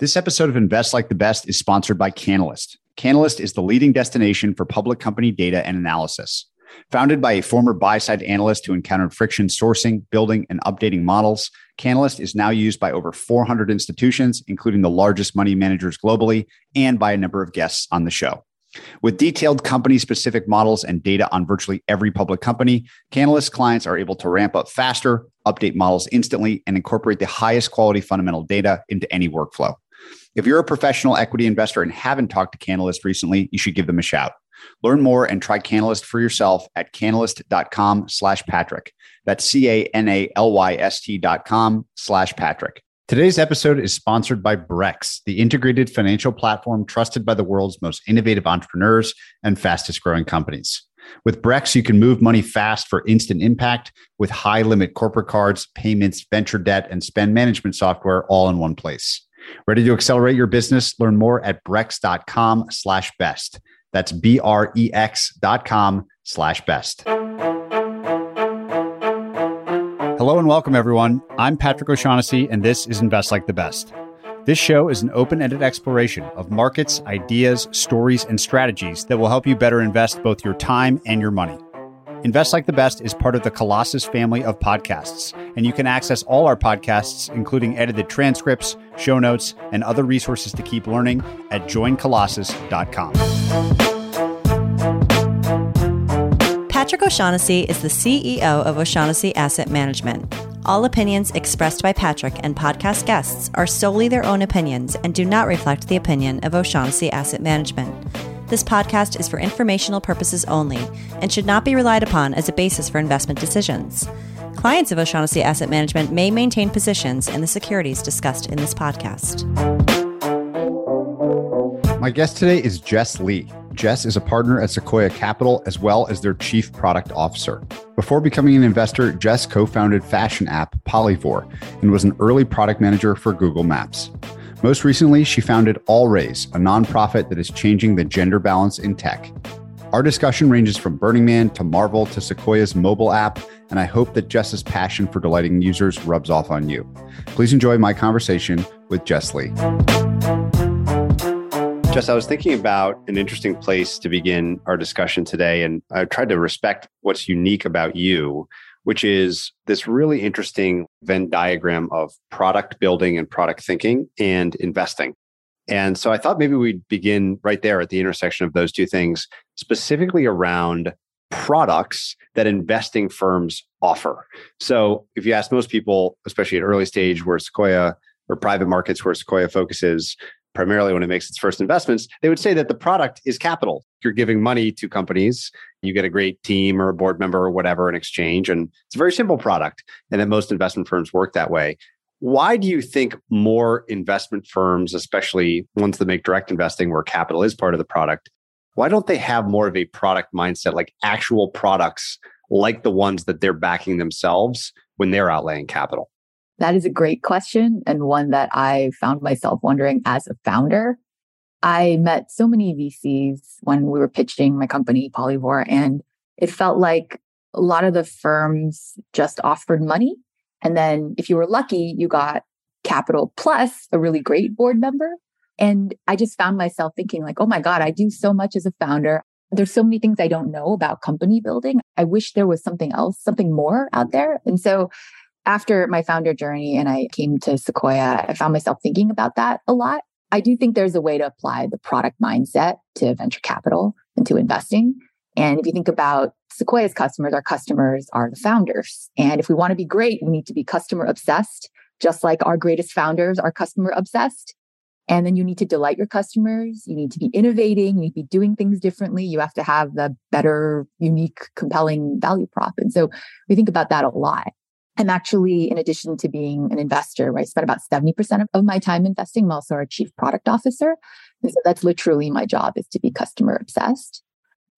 This episode of Invest Like the Best is sponsored by Canalyst. Canalyst is the leading destination for public company data and analysis. Founded by a former buy side analyst who encountered friction sourcing, building, and updating models, Canalyst is now used by over 400 institutions, including the largest money managers globally, and by a number of guests on the show. With detailed company specific models and data on virtually every public company, Canalyst clients are able to ramp up faster, update models instantly, and incorporate the highest quality fundamental data into any workflow. If you're a professional equity investor and haven't talked to Canalyst recently, you should give them a shout. Learn more and try Canalyst for yourself at canalyst.com slash Patrick. That's C-A-N-A-L-Y-S-T dot com slash Patrick. Today's episode is sponsored by Brex, the integrated financial platform trusted by the world's most innovative entrepreneurs and fastest growing companies. With Brex, you can move money fast for instant impact with high limit corporate cards, payments, venture debt, and spend management software all in one place. Ready to accelerate your business? Learn more at brex.com slash best. That's B-R-E-X dot com slash best. Hello and welcome, everyone. I'm Patrick O'Shaughnessy, and this is Invest Like the Best. This show is an open ended exploration of markets, ideas, stories, and strategies that will help you better invest both your time and your money. Invest Like the Best is part of the Colossus family of podcasts, and you can access all our podcasts, including edited transcripts, show notes, and other resources to keep learning at joincolossus.com. Patrick O'Shaughnessy is the CEO of O'Shaughnessy Asset Management. All opinions expressed by Patrick and podcast guests are solely their own opinions and do not reflect the opinion of O'Shaughnessy Asset Management. This podcast is for informational purposes only and should not be relied upon as a basis for investment decisions. Clients of O'Shaughnessy Asset Management may maintain positions in the securities discussed in this podcast. My guest today is Jess Lee. Jess is a partner at Sequoia Capital as well as their chief product officer. Before becoming an investor, Jess co founded fashion app Polyvore and was an early product manager for Google Maps. Most recently, she founded AllRaise, a nonprofit that is changing the gender balance in tech. Our discussion ranges from Burning Man to Marvel to Sequoia's mobile app, and I hope that Jess's passion for delighting users rubs off on you. Please enjoy my conversation with Jess Lee. Jess, I was thinking about an interesting place to begin our discussion today, and I tried to respect what's unique about you, which is this really interesting Venn diagram of product building and product thinking and investing. And so I thought maybe we'd begin right there at the intersection of those two things, specifically around products that investing firms offer. So if you ask most people, especially at early stage where Sequoia or private markets where Sequoia focuses, primarily when it makes its first investments, they would say that the product is capital. You're giving money to companies, you get a great team or a board member or whatever in exchange. And it's a very simple product. And that most investment firms work that way. Why do you think more investment firms, especially ones that make direct investing where capital is part of the product, why don't they have more of a product mindset, like actual products like the ones that they're backing themselves when they're outlaying capital? That is a great question and one that I found myself wondering as a founder. I met so many VCs when we were pitching my company, Polyvore, and it felt like a lot of the firms just offered money. And then if you were lucky, you got capital plus a really great board member. And I just found myself thinking like, oh my God, I do so much as a founder. There's so many things I don't know about company building. I wish there was something else, something more out there. And so after my founder journey and I came to Sequoia, I found myself thinking about that a lot. I do think there's a way to apply the product mindset to venture capital and to investing. And if you think about Sequoia's customers, our customers are the founders. And if we want to be great, we need to be customer obsessed, just like our greatest founders are customer obsessed. And then you need to delight your customers. You need to be innovating. You need to be doing things differently. You have to have the better, unique, compelling value prop. And so we think about that a lot. I'm actually, in addition to being an investor, where I spend about 70% of, my time investing. I'm also our chief product officer. And so that's literally my job is to be customer obsessed.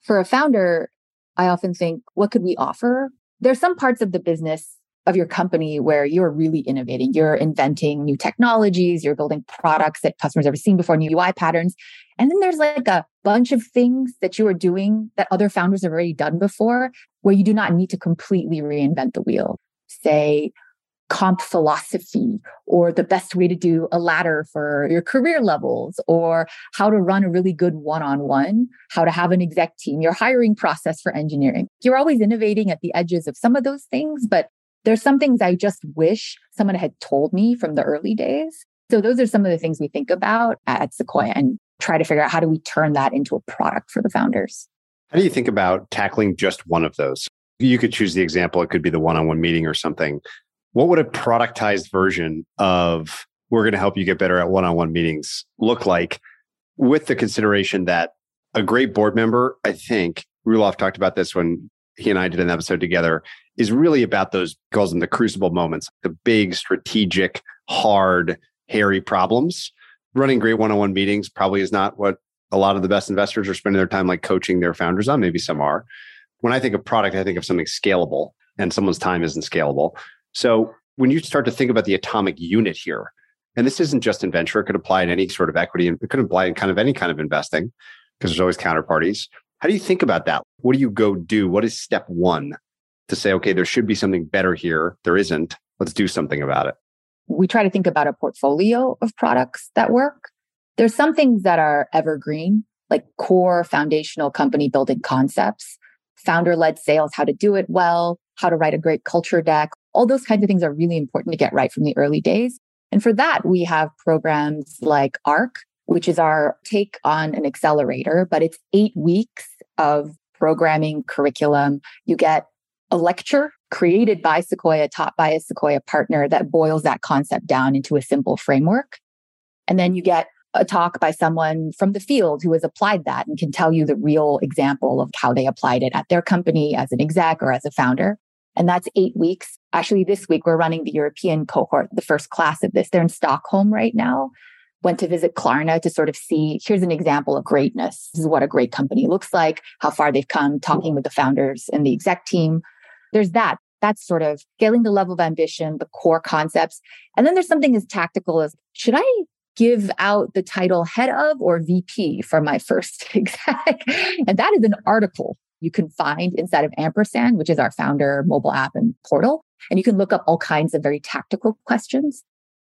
For a founder, I often think, what could we offer? There's some parts of the business of your company where you're really innovating. You're inventing new technologies, you're building products that customers have never seen before, new UI patterns. And then there's like a bunch of things that you are doing that other founders have already done before, where you do not need to completely reinvent the wheel say comp philosophy or the best way to do a ladder for your career levels or how to run a really good one-on-one, how to have an exec team, your hiring process for engineering. You're always innovating at the edges of some of those things, but there's some things I just wish someone had told me from the early days. So those are some of the things we think about at Sequoia and try to figure out how do we turn that into a product for the founders. How do you think about tackling just one of those? You could choose the example. It could be the one on one meeting or something. What would a productized version of we're going to help you get better at one on one meetings look like with the consideration that a great board member, I think, Roelof talked about this when he and I did an episode together, is really about those calls them the crucible moments, the big strategic, hard, hairy problems. Running great one-on-one meetings probably is not what a lot of the best investors are spending their time like coaching their founders on. Maybe some are. When I think of product, I think of something scalable, and someone's time isn't scalable. So when you start to think about the atomic unit here, and this isn't just in venture, it could apply in any sort of equity and it could apply in kind of any kind of investing because there's always counterparties. How do you think about that? What do you go do? What is step one to say, okay, there should be something better here? There isn't. Let's do something about it. We try to think about a portfolio of products that work. There's some things that are evergreen, like core foundational company building concepts, founder led sales, how to do it well, how to write a great culture deck, all those kinds of things are really important to get right from the early days. And for that, we have programs like ARC, which is our take on an accelerator, but it's eight weeks of programming curriculum. You get a lecture created by Sequoia, taught by a Sequoia partner that boils that concept down into a simple framework. And then you get a talk by someone from the field who has applied that and can tell you the real example of how they applied it at their company as an exec or as a founder. And that's eight weeks. Actually, this week we're running the European cohort, the first class of this. They're in Stockholm right now. Went to visit Klarna to sort of see here's an example of greatness. This is what a great company looks like, how far they've come, talking with the founders and the exec team. There's that. That's sort of scaling the level of ambition, the core concepts. And then there's something as tactical as should I give out the title head of or VP for my first exec? and that is an article you can find inside of Ampersand, which is our founder mobile app and portal. And you can look up all kinds of very tactical questions.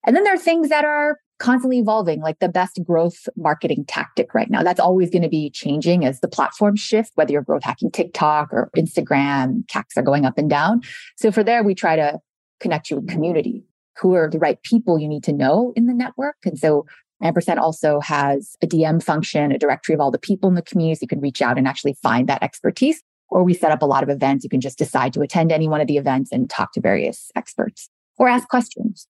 And then there are things that are constantly evolving, like the best growth marketing tactic right now. That's always going to be changing as the platforms shift, whether you're growth hacking TikTok or Instagram, CACs are going up and down. So for there, we try to connect you with community. Who are the right people you need to know in the network? And so Ampersand also has a DM function, a directory of all the people in the community. So you can reach out and actually find that expertise. Or we set up a lot of events. You can just decide to attend any one of the events and talk to various experts or ask questions.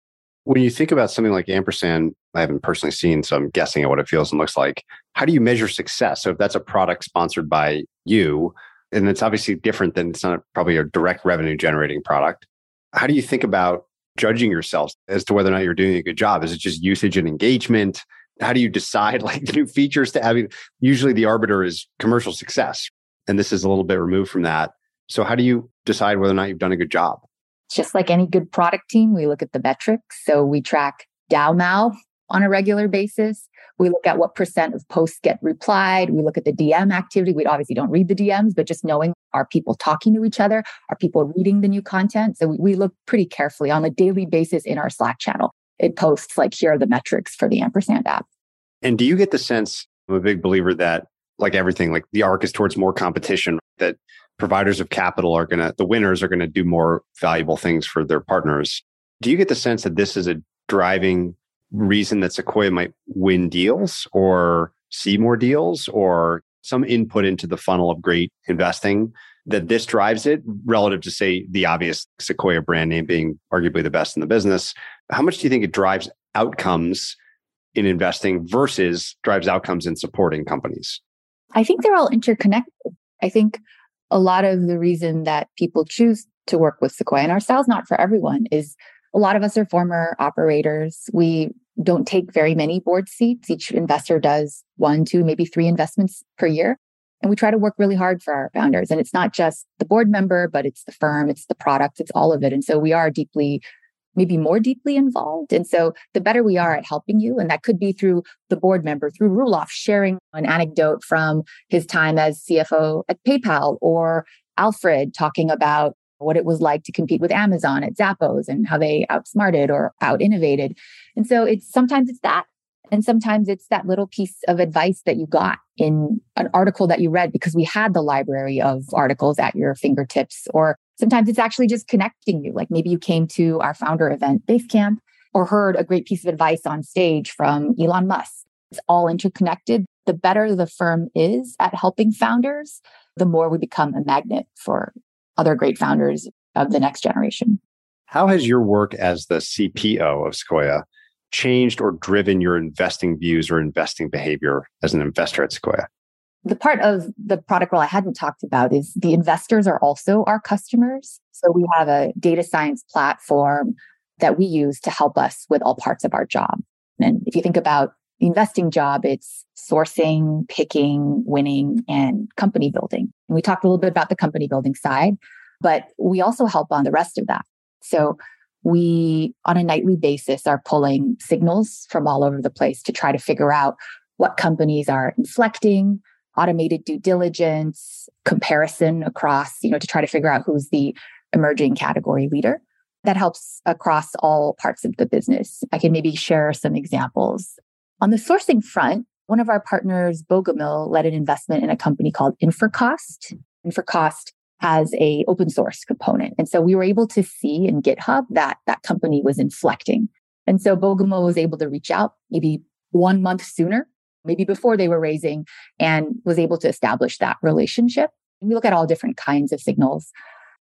When you think about something like Ampersand, I haven't personally seen, so I'm guessing at what it feels and looks like. How do you measure success? So if that's a product sponsored by you, and it's obviously different than it's not probably a direct revenue generating product. How do you think about judging yourselves as to whether or not you're doing a good job? Is it just usage and engagement? How do you decide like new features to have? Usually the arbiter is commercial success. And this is a little bit removed from that. So how do you decide whether or not you've done a good job? Just like any good product team, we look at the metrics. So we track DAU MAU on a regular basis. We look at what percent of posts get replied. We look at the DM activity. We obviously don't read the DMs, but just knowing are people talking to each other? Are people reading the new content? So we, we look pretty carefully on a daily basis in our Slack channel. It posts like, here are the metrics for the ampersand app. And do you get the sense, I'm a big believer that like everything, like the arc is towards more competition, that providers of capital are going to, the winners are going to do more valuable things for their partners. Do you get the sense that this is a driving reason that Sequoia might win deals or see more deals or some input into the funnel of great investing that this drives it relative to say the obvious Sequoia brand name being arguably the best in the business. How much do you think it drives outcomes in investing versus drives outcomes in supporting companies? I think they're all interconnected. I think a lot of the reason that people choose to work with Sequoia and our not for everyone is a lot of us are former operators. We don't take very many board seats. Each investor does one, two, maybe three investments per year. And we try to work really hard for our founders. And it's not just the board member, but it's the firm, it's the product, it's all of it. And so we are deeply, maybe more deeply involved. And so the better we are at helping you, and that could be through the board member, through Roelof sharing an anecdote from his time as CFO at PayPal, or Alfred talking about what it was like to compete with Amazon at Zappos and how they outsmarted or out innovated. And so it's sometimes it's that. And sometimes it's that little piece of advice that you got in an article that you read because we had the library of articles at your fingertips. Or sometimes it's actually just connecting you. Like maybe you came to our founder event, Basecamp, or heard a great piece of advice on stage from Elon Musk. It's all interconnected. The better the firm is at helping founders, the more we become a magnet for other great founders of the next generation. How has your work as the CPO of Sequoia changed or driven your investing views or investing behavior as an investor at Sequoia? The part of the product role I hadn't talked about is the investors are also our customers. So we have a data science platform that we use to help us with all parts of our job. And if you think about investing job, it's sourcing, picking, winning, and company building. And we talked a little bit about the company building side, but we also help on the rest of that. So we, on a nightly basis, are pulling signals from all over the place to try to figure out what companies are inflecting, automated due diligence, comparison across, you know, to try to figure out who's the emerging category leader. That helps across all parts of the business. I can maybe share some examples. On the sourcing front, one of our partners, Bogomil, led an investment in a company called Infracost. Infracost has a open source component. And so we were able to see in GitHub that that company was inflecting. And so Bogomil was able to reach out maybe one month sooner, maybe before they were raising and was able to establish that relationship. And we look at all different kinds of signals.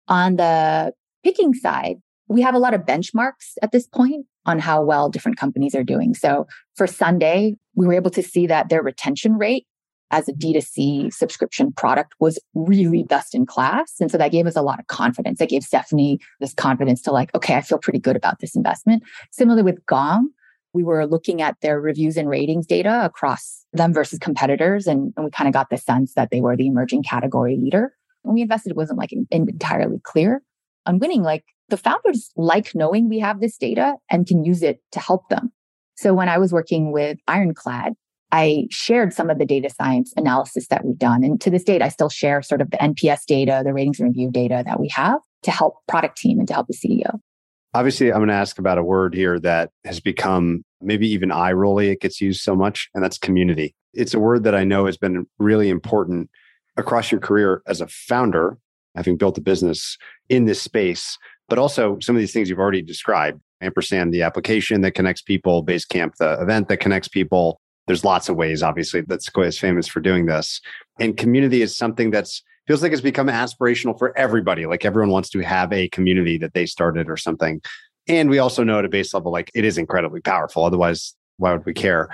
On the picking side, we have a lot of benchmarks at this point on how well different companies are doing. So for Sunday, we were able to see that their retention rate as a D2C subscription product was really best in class. And so that gave us a lot of confidence. That gave Stephanie this confidence to like, okay, I feel pretty good about this investment. Similarly with Gong, we were looking at their reviews and ratings data across them versus competitors. And, and we kind of got the sense that they were the emerging category leader. And we invested it wasn't like entirely clear on winning. Like the founders like knowing we have this data and can use it to help them. So when I was working with Ironclad, I shared some of the data science analysis that we've done. And to this date, I still share sort of the NPS data, the ratings and review data that we have to help product team and to help the CEO. Obviously, I'm going to ask about a word here that has become maybe even eye rolly. It gets used so much, and that's community. It's a word that I know has been really important across your career as a founder, having built a business in this space, but also some of these things you've already described. Ampersand, the application that connects people, Basecamp, the event that connects people, there's lots of ways, obviously, that Sequoia is famous for doing this. And community is something that's feels like it's become aspirational for everybody. Like everyone wants to have a community that they started or something. And we also know at a base level, like it is incredibly powerful. Otherwise, why would we care?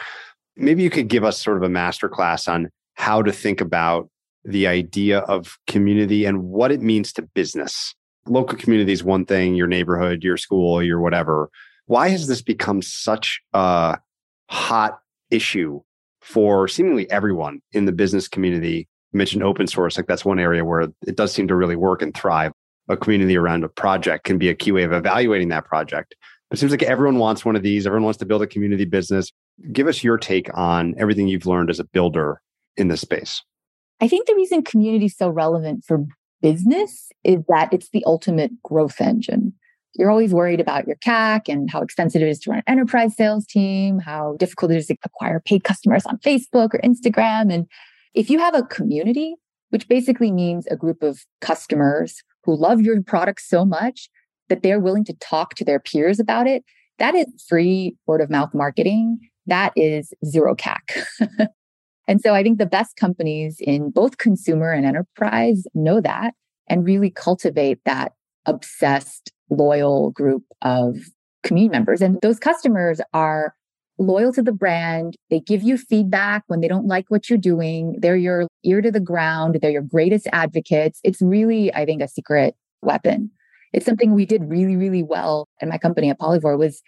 Maybe you could give us sort of a master class on how to think about the idea of community and what it means to business. Local community is one thing, your neighborhood, your school, your whatever. Why has this become such a hot issue for seemingly everyone in the business community. You mentioned open source, like that's one area where it does seem to really work and thrive. A community around a project can be a key way of evaluating that project. It seems like everyone wants one of these. Everyone wants to build a community business. Give us your take on everything you've learned as a builder in this space. I think the reason community is so relevant for business is that it's the ultimate growth engine you're always worried about your CAC and how expensive it is to run an enterprise sales team, how difficult it is to acquire paid customers on Facebook or Instagram. And if you have a community, which basically means a group of customers who love your product so much that they're willing to talk to their peers about it, that is free word of mouth marketing. That is zero CAC. and so I think the best companies in both consumer and enterprise know that and really cultivate that obsessed loyal group of community members. And those customers are loyal to the brand. They give you feedback when they don't like what you're doing. They're your ear to the ground. They're your greatest advocates. It's really, I think, a secret weapon. It's something we did really, really well in my company at Polyvore was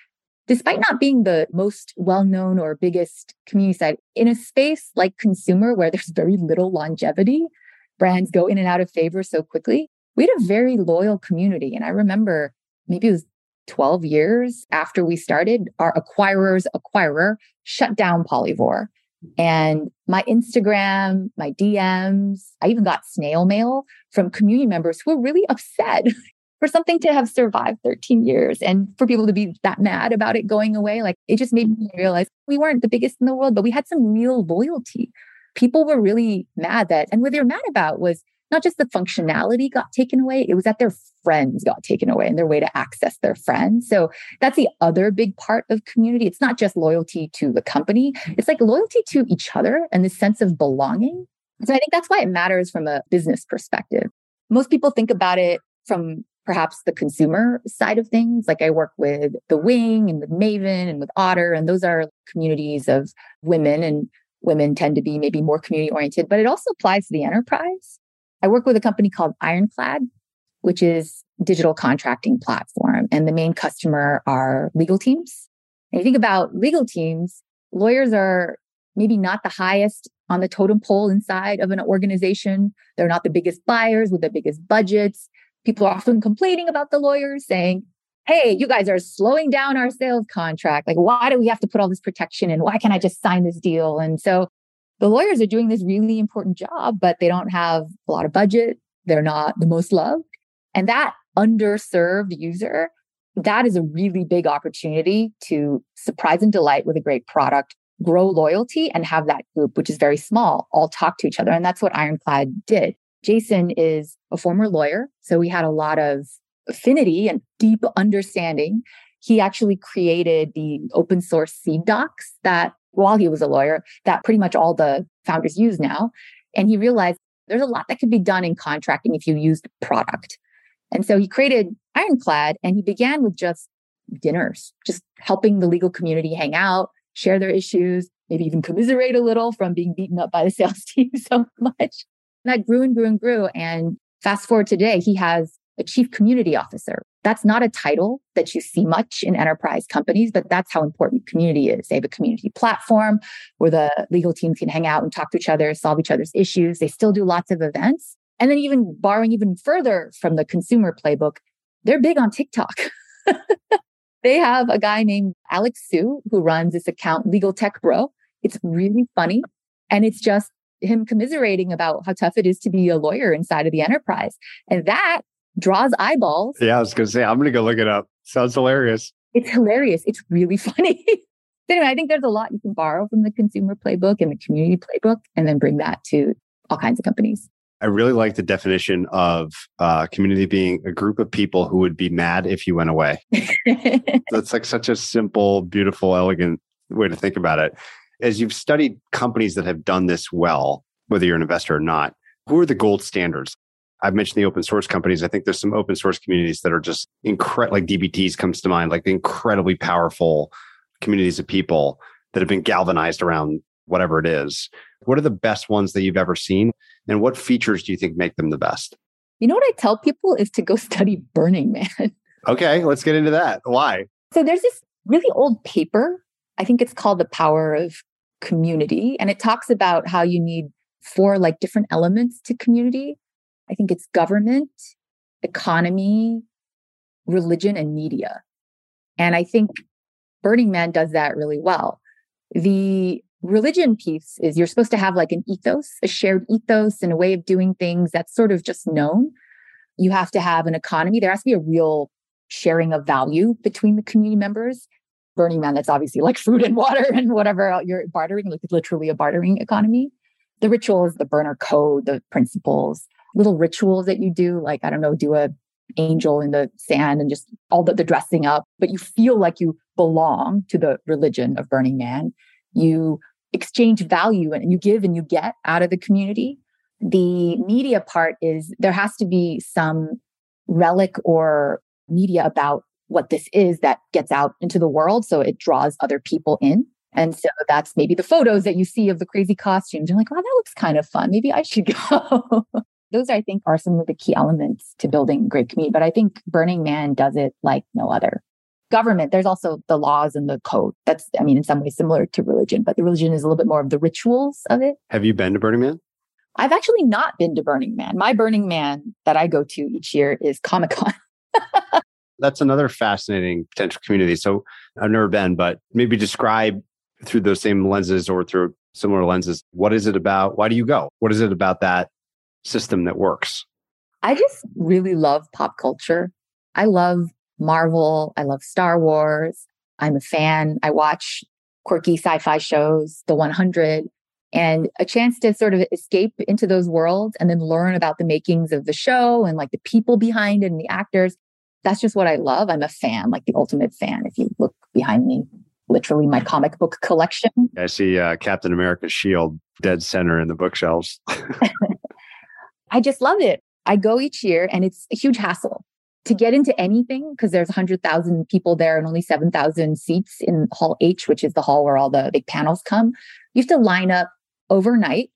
despite not being the most well-known or biggest community site in a space like consumer where there's very little longevity, brands go in and out of favor so quickly we had a very loyal community. And I remember maybe it was 12 years after we started, our acquirer's acquirer shut down Polyvore. And my Instagram, my DMs, I even got snail mail from community members who were really upset for something to have survived 13 years and for people to be that mad about it going away, like it just made me realize we weren't the biggest in the world, but we had some real loyalty. People were really mad that, and what they were mad about was not just the functionality got taken away, it was that their friends got taken away and their way to access their friends. So that's the other big part of community. It's not just loyalty to the company, it's like loyalty to each other and the sense of belonging. So I think that's why it matters from a business perspective. Most people think about it from perhaps the consumer side of things. Like I work with The Wing and with Maven and with Otter, and those are communities of women, and women tend to be maybe more community oriented, but it also applies to the enterprise. I work with a company called Ironclad, which is digital contracting platform, and the main customer are legal teams. And you think about legal teams, lawyers are maybe not the highest on the totem pole inside of an organization. They're not the biggest buyers with the biggest budgets. People are often complaining about the lawyers saying, Hey, you guys are slowing down our sales contract. Like, why do we have to put all this protection in? Why can't I just sign this deal? And so the lawyers are doing this really important job, but they don't have a lot of budget. They're not the most loved. And that underserved user, that is a really big opportunity to surprise and delight with a great product, grow loyalty, and have that group, which is very small, all talk to each other. And that's what Ironclad did. Jason is a former lawyer. So we had a lot of affinity and deep understanding. He actually created the open source seed docs that while he was a lawyer that pretty much all the founders use now. And he realized there's a lot that could be done in contracting if you used product. And so he created Ironclad and he began with just dinners, just helping the legal community hang out, share their issues, maybe even commiserate a little from being beaten up by the sales team so much. That grew and grew and grew. And fast forward today, he has a chief community officer. That's not a title that you see much in enterprise companies, but that's how important community is. They have a community platform where the legal teams can hang out and talk to each other, solve each other's issues. They still do lots of events. And then even borrowing even further from the consumer playbook, they're big on TikTok. they have a guy named Alex Su who runs this account, Legal Tech Bro. It's really funny. And it's just him commiserating about how tough it is to be a lawyer inside of the enterprise. And that draws eyeballs. Yeah, I was going to say, I'm going to go look it up. Sounds hilarious. It's hilarious. It's really funny. anyway, I think there's a lot you can borrow from the consumer playbook and the community playbook and then bring that to all kinds of companies. I really like the definition of uh, community being a group of people who would be mad if you went away. That's like such a simple, beautiful, elegant way to think about it. As you've studied companies that have done this well, whether you're an investor or not, who are the gold standards? I've mentioned the open source companies. I think there's some open source communities that are just incredible, like DBTs comes to mind, like the incredibly powerful communities of people that have been galvanized around whatever it is. What are the best ones that you've ever seen? And what features do you think make them the best? You know what I tell people is to go study Burning Man. okay, let's get into that. Why? So there's this really old paper. I think it's called The Power of Community. And it talks about how you need four like different elements to community. I think it's government, economy, religion, and media. And I think Burning Man does that really well. The religion piece is you're supposed to have like an ethos, a shared ethos and a way of doing things that's sort of just known. You have to have an economy. There has to be a real sharing of value between the community members. Burning Man, that's obviously like food and water and whatever you're bartering, like literally a bartering economy. The rituals, the burner code, the principles, little rituals that you do, like, I don't know, do a angel in the sand and just all the, the dressing up, but you feel like you belong to the religion of Burning Man. You exchange value and you give and you get out of the community. The media part is there has to be some relic or media about what this is that gets out into the world. So it draws other people in. And so that's maybe the photos that you see of the crazy costumes. You're like, wow, that looks kind of fun. Maybe I should go. Those, I think, are some of the key elements to building great community. But I think Burning Man does it like no other. Government, there's also the laws and the code. That's, I mean, in some ways similar to religion, but the religion is a little bit more of the rituals of it. Have you been to Burning Man? I've actually not been to Burning Man. My Burning Man that I go to each year is Comic Con. That's another fascinating potential community. So I've never been, but maybe describe through those same lenses or through similar lenses. What is it about? Why do you go? What is it about that system that works? I just really love pop culture. I love Marvel. I love Star Wars. I'm a fan. I watch quirky sci fi shows, The 100, and a chance to sort of escape into those worlds and then learn about the makings of the show and like the people behind it and the actors. That's just what I love. I'm a fan, like the ultimate fan. If you look behind me, literally my comic book collection. I see uh, Captain America's shield dead center in the bookshelves. I just love it. I go each year and it's a huge hassle to get into anything because there's 100,000 people there and only 7,000 seats in Hall H, which is the hall where all the big panels come. You have to line up overnight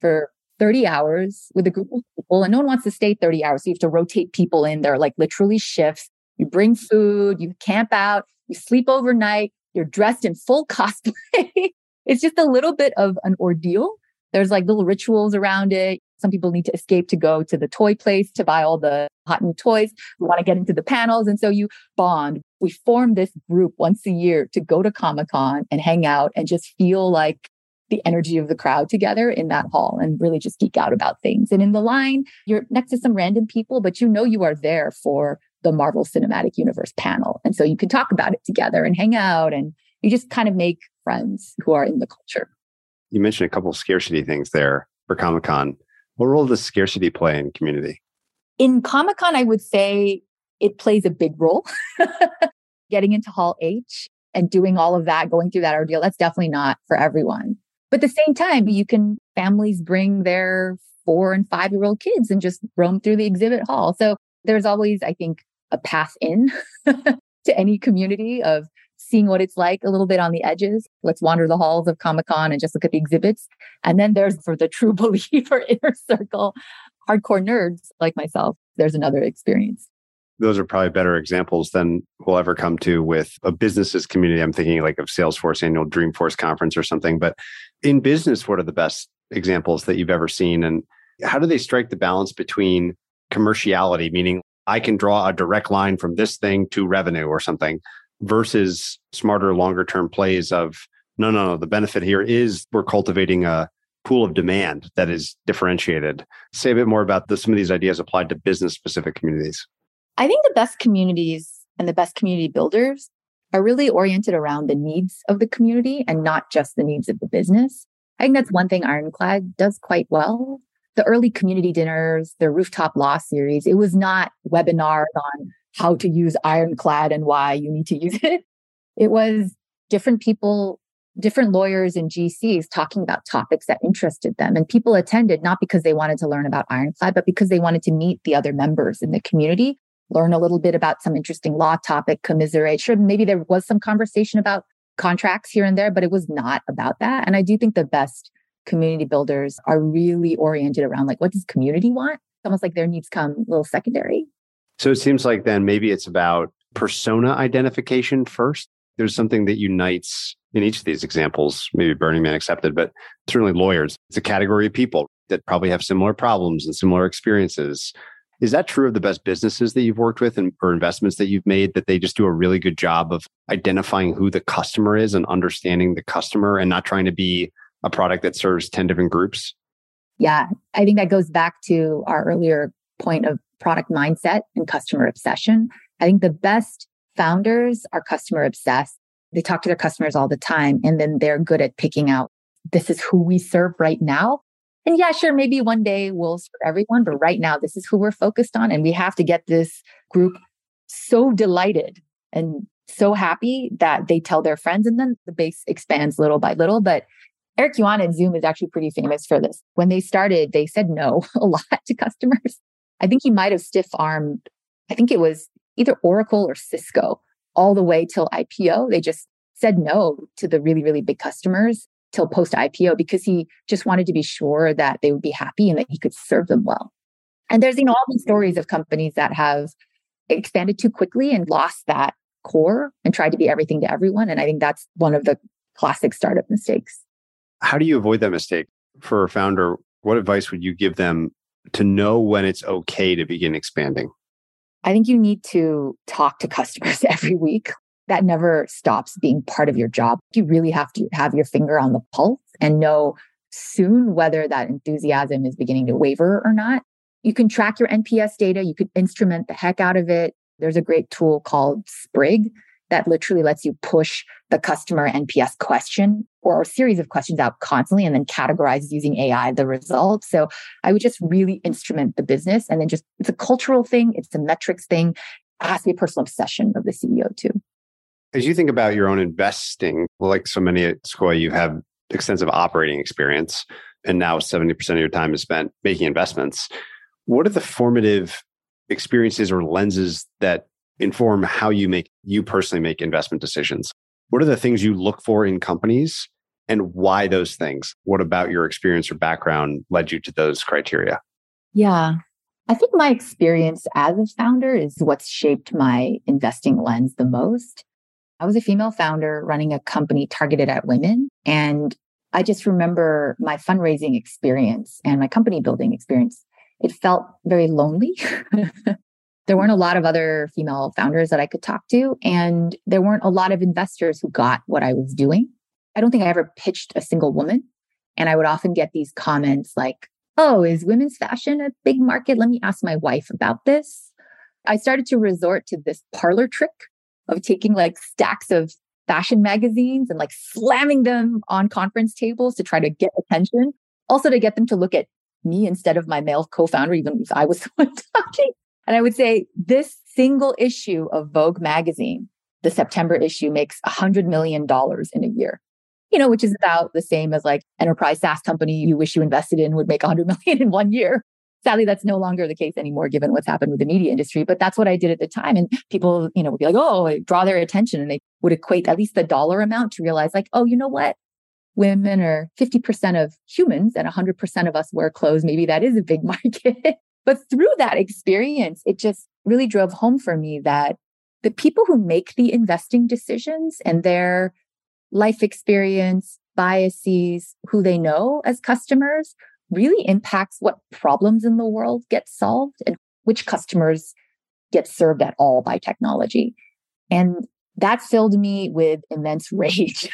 for 30 hours with a group of people, and no one wants to stay 30 hours. So you have to rotate people in. They're like literally shifts. You bring food, you camp out, you sleep overnight, you're dressed in full cosplay. it's just a little bit of an ordeal. There's like little rituals around it. Some people need to escape to go to the toy place to buy all the hot new toys. We want to get into the panels. And so you bond. We form this group once a year to go to Comic Con and hang out and just feel like the energy of the crowd together in that hall and really just geek out about things. And in the line, you're next to some random people, but you know you are there for the Marvel Cinematic Universe panel. And so you can talk about it together and hang out and you just kind of make friends who are in the culture. You mentioned a couple of scarcity things there for Comic Con. What role does scarcity play in community? In Comic Con, I would say it plays a big role. Getting into Hall H and doing all of that, going through that ordeal, that's definitely not for everyone. But at the same time, you can families bring their four and five year old kids and just roam through the exhibit hall. So there's always, I think, a path in to any community of seeing what it's like a little bit on the edges. Let's wander the halls of Comic Con and just look at the exhibits. And then there's for the true believer inner circle, hardcore nerds like myself. There's another experience. Those are probably better examples than we'll ever come to with a businesses community. I'm thinking like of Salesforce annual Dreamforce conference or something. But in business, what are the best examples that you've ever seen? And how do they strike the balance between commerciality, meaning I can draw a direct line from this thing to revenue or something, versus smarter, longer term plays of no, no, no. The benefit here is we're cultivating a pool of demand that is differentiated. Say a bit more about some of these ideas applied to business specific communities. I think the best communities and the best community builders are really oriented around the needs of the community and not just the needs of the business. I think that's one thing Ironclad does quite well. The early community dinners, the rooftop law series, it was not webinars on how to use ironclad and why you need to use it. It was different people, different lawyers and GCs talking about topics that interested them. And people attended not because they wanted to learn about ironclad, but because they wanted to meet the other members in the community, learn a little bit about some interesting law topic, commiserate. Sure, maybe there was some conversation about contracts here and there, but it was not about that. And I do think the best community builders are really oriented around like, what does community want? It's almost like their needs come a little secondary. So it seems like then maybe it's about persona identification first. There's something that unites in each of these examples, maybe Burning Man accepted, but certainly lawyers. It's a category of people that probably have similar problems and similar experiences. Is that true of the best businesses that you've worked with and or investments that you've made that they just do a really good job of identifying who the customer is and understanding the customer and not trying to be a product that serves 10 different groups? Yeah, I think that goes back to our earlier point of product mindset and customer obsession. I think the best founders are customer obsessed. They talk to their customers all the time and then they're good at picking out this is who we serve right now. And yeah, sure, maybe one day we'll serve everyone, but right now this is who we're focused on. And we have to get this group so delighted and so happy that they tell their friends and then the base expands little by little. But Eric Yuan and Zoom is actually pretty famous for this. When they started, they said no a lot to customers. I think he might have stiff armed, I think it was either Oracle or Cisco all the way till IPO. They just said no to the really, really big customers till post IPO because he just wanted to be sure that they would be happy and that he could serve them well. And there's, you know, all these stories of companies that have expanded too quickly and lost that core and tried to be everything to everyone. And I think that's one of the classic startup mistakes. How do you avoid that mistake for a founder? What advice would you give them to know when it's okay to begin expanding? I think you need to talk to customers every week. That never stops being part of your job. You really have to have your finger on the pulse and know soon whether that enthusiasm is beginning to waver or not. You can track your NPS data, you could instrument the heck out of it. There's a great tool called Sprig that literally lets you push the customer NPS question or a series of questions out constantly and then categorize using AI the results. So I would just really instrument the business and then just it's a cultural thing, it's a metrics thing. It has to be a personal obsession of the CEO too. As you think about your own investing, like so many at Sequoia, you have extensive operating experience, and now 70% of your time is spent making investments. What are the formative experiences or lenses that inform how you make you personally make investment decisions? What are the things you look for in companies and why those things? What about your experience or background led you to those criteria? Yeah. I think my experience as a founder is what's shaped my investing lens the most. I was a female founder running a company targeted at women. And I just remember my fundraising experience and my company building experience. It felt very lonely. there weren't a lot of other female founders that I could talk to. And there weren't a lot of investors who got what I was doing. I don't think I ever pitched a single woman. And I would often get these comments like, oh, is women's fashion a big market? Let me ask my wife about this. I started to resort to this parlor trick of taking like stacks of fashion magazines and like slamming them on conference tables to try to get attention. Also to get them to look at me instead of my male co-founder, even if I was the one talking. And I would say this single issue of Vogue magazine, the September issue makes a hundred million dollars in a year you know, which is about the same as like enterprise SaaS company you wish you invested in would make 100 million in one year. Sadly, that's no longer the case anymore, given what's happened with the media industry. But that's what I did at the time. And people, you know, would be like, oh, draw their attention and they would equate at least the dollar amount to realize, like, oh, you know what? Women are 50% of humans and 100% of us wear clothes. Maybe that is a big market. but through that experience, it just really drove home for me that the people who make the investing decisions and their life experience, biases, who they know as customers really impacts what problems in the world get solved and which customers get served at all by technology. And that filled me with immense rage.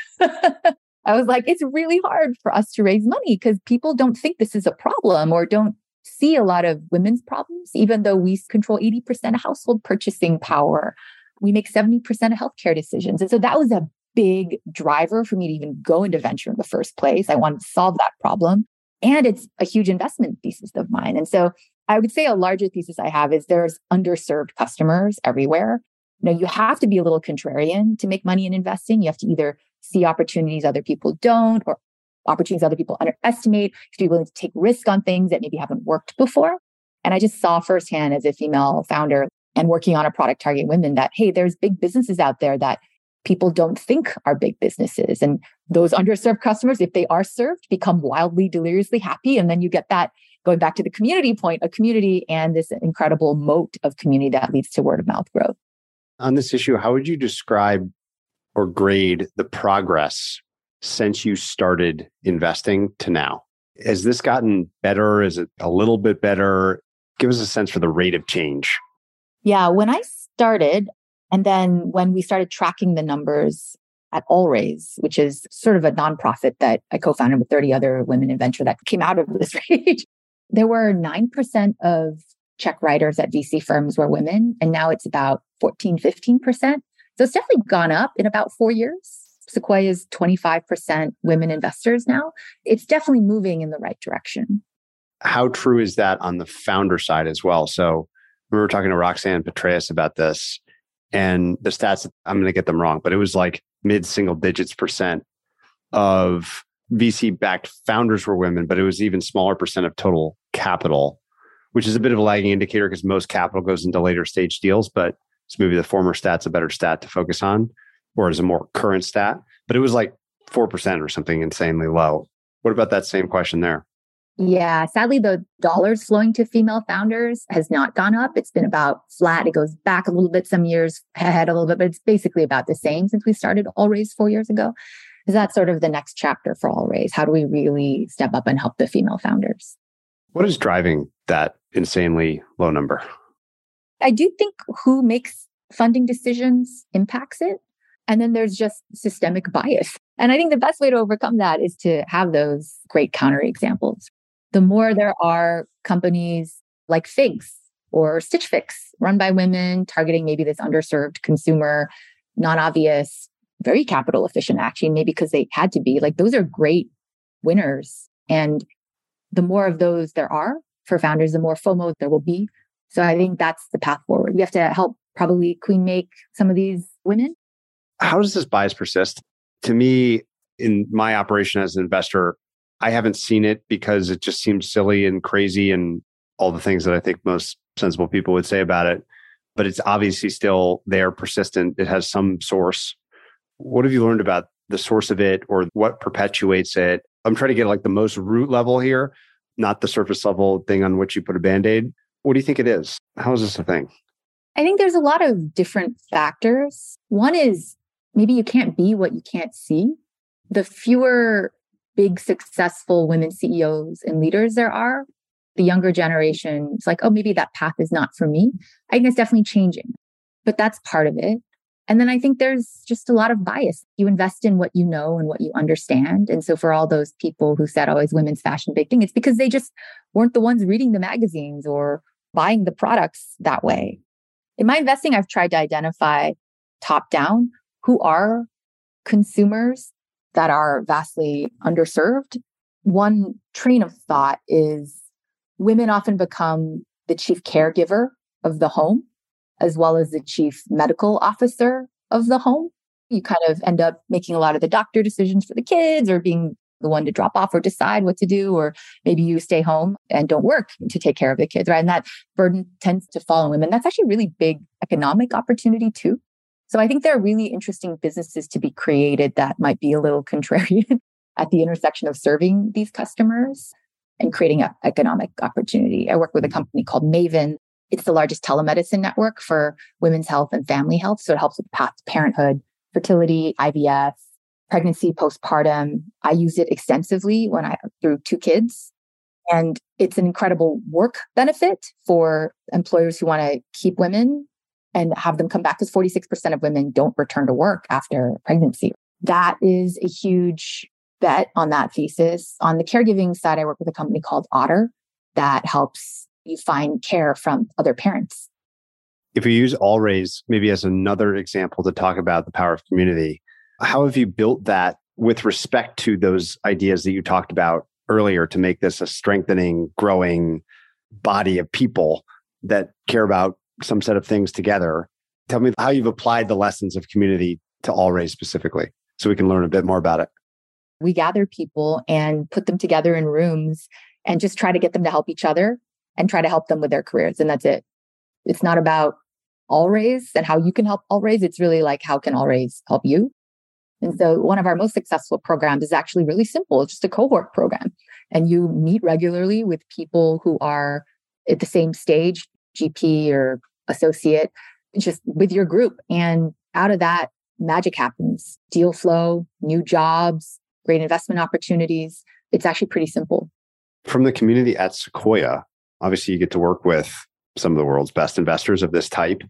I was like, it's really hard for us to raise money because people don't think this is a problem or don't see a lot of women's problems, even though we control 80% of household purchasing power. We make 70% of healthcare decisions. And so that was a big driver for me to even go into venture in the first place. I wanted to solve that problem. And it's a huge investment thesis of mine. And so I would say a larger thesis I have is there's underserved customers everywhere. You know, you have to be a little contrarian to make money in investing. You have to either see opportunities other people don't or opportunities other people underestimate. You have to be willing to take risk on things that maybe haven't worked before. And I just saw firsthand as a female founder and working on a product targeting women that, hey, there's big businesses out there that people don't think are big businesses. And those underserved customers, if they are served, become wildly, deliriously happy. And then you get that going back to the community point, a community and this incredible moat of community that leads to word of mouth growth. On this issue, how would you describe or grade the progress since you started investing to now? Has this gotten better? Is it a little bit better? Give us a sense for the rate of change. Yeah, when I started, and then when we started tracking the numbers at AllRaise, which is sort of a nonprofit that I co-founded with 30 other women in venture that came out of this rage, there were 9% of check writers at VC firms were women. And now it's about 14, 15%. So it's definitely gone up in about four years. Sequoia is 25% women investors now. It's definitely moving in the right direction. How true is that on the founder side as well? So we were talking to Roxanne Petraeus about this and the stats i'm going to get them wrong but it was like mid single digits percent of vc backed founders were women but it was even smaller percent of total capital which is a bit of a lagging indicator because most capital goes into later stage deals but it's maybe the former stat's a better stat to focus on or is a more current stat. But it was like 4% or something insanely low. What about that same question there yeah, sadly, the dollars flowing to female founders has not gone up. It's been about flat. It goes back a little bit some years ahead a little bit, but it's basically about the same since we started AllRaise four years ago. Is that sort of the next chapter for AllRaise? How do we really step up and help the female founders? What is driving that insanely low number? I do think who makes funding decisions impacts it. And then there's just systemic bias. And I think the best way to overcome that is to have those great counter examples the more there are companies like Figs or Stitch Fix, run by women, targeting maybe this underserved consumer, non obvious, very capital efficient actually, maybe because they had to be. Like those are great winners. And the more of those there are for founders, the more FOMO there will be. So I think that's the path forward. We have to help probably queen make some of these women. How does this bias persist? To me, in my operation as an investor, I haven't seen it because it just seems silly and crazy and all the things that I think most sensible people would say about it. But it's obviously still there, persistent. It has some source. What have you learned about the source of it or what perpetuates it? I'm trying to get like the most root level here, not the surface level thing on which you put a band aid. What do you think it is? How is this a thing? I think there's a lot of different factors. One is maybe you can't be what you can't see. The fewer big successful women CEOs and leaders there are, the younger generation is like, oh, maybe that path is not for me. I think it's definitely changing, but that's part of it. And then I think there's just a lot of bias. You invest in what you know and what you understand. And so for all those people who said, oh, is women's fashion big thing? It's because they just weren't the ones reading the magazines or buying the products that way. In my investing, I've tried to identify top down who are consumers that are vastly underserved. One train of thought is women often become the chief caregiver of the home, as well as the chief medical officer of the home. You kind of end up making a lot of the doctor decisions for the kids or being the one to drop off or decide what to do, or maybe you stay home and don't work to take care of the kids, right? And that burden tends to fall on women. That's actually a really big economic opportunity too. So I think there are really interesting businesses to be created that might be a little contrarian at the intersection of serving these customers and creating an economic opportunity. I work with a mm-hmm. company called Maven. It's the largest telemedicine network for women's health and family health. So it helps with path to parenthood, fertility, IVF, pregnancy, postpartum. I use it extensively when I through two kids. And it's an incredible work benefit for employers who want to keep women and have them come back because 46% of women don't return to work after pregnancy. That is a huge bet on that thesis. On the caregiving side, I work with a company called Otter that helps you find care from other parents. If we use All Raise maybe as another example to talk about the power of community, how have you built that with respect to those ideas that you talked about earlier to make this a strengthening, growing body of people that care about some set of things together? Tell me how you've applied the lessons of community to All Raise specifically so we can learn a bit more about it we gather people and put them together in rooms and just try to get them to help each other and try to help them with their careers. And that's it. It's not about All Raise and how you can help All Raise. It's really like, how can All Raise help you? And so one of our most successful programs is actually really simple. It's just a cohort program. And you meet regularly with people who are at the same stage, GP or associate, just with your group. And out of that, magic happens deal flow, new jobs, great investment opportunities. It's actually pretty simple. From the community at Sequoia, obviously you get to work with some of the world's best investors of this type.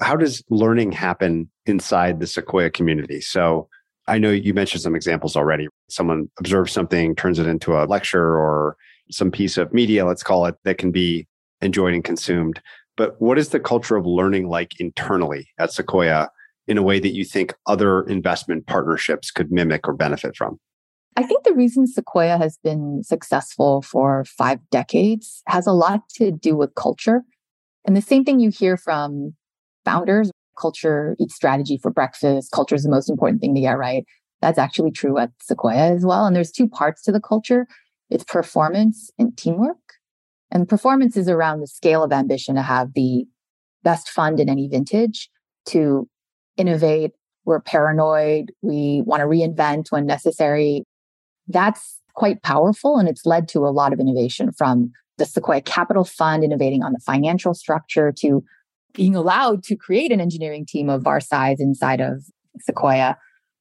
How does learning happen inside the Sequoia community? So I know you mentioned some examples already. Someone observes something, turns it into a lecture or some piece of media, let's call it, that can be enjoyed and consumed. But what is the culture of learning like internally at Sequoia in a way that you think other investment partnerships could mimic or benefit from? I think the reason Sequoia has been successful for five decades has a lot to do with culture. And the same thing you hear from founders culture eats strategy for breakfast. Culture is the most important thing to get right. That's actually true at Sequoia as well. And there's two parts to the culture it's performance and teamwork. And performance is around the scale of ambition to have the best fund in any vintage, to innovate. We're paranoid. We want to reinvent when necessary. That's quite powerful. And it's led to a lot of innovation from the Sequoia Capital Fund innovating on the financial structure to being allowed to create an engineering team of our size inside of Sequoia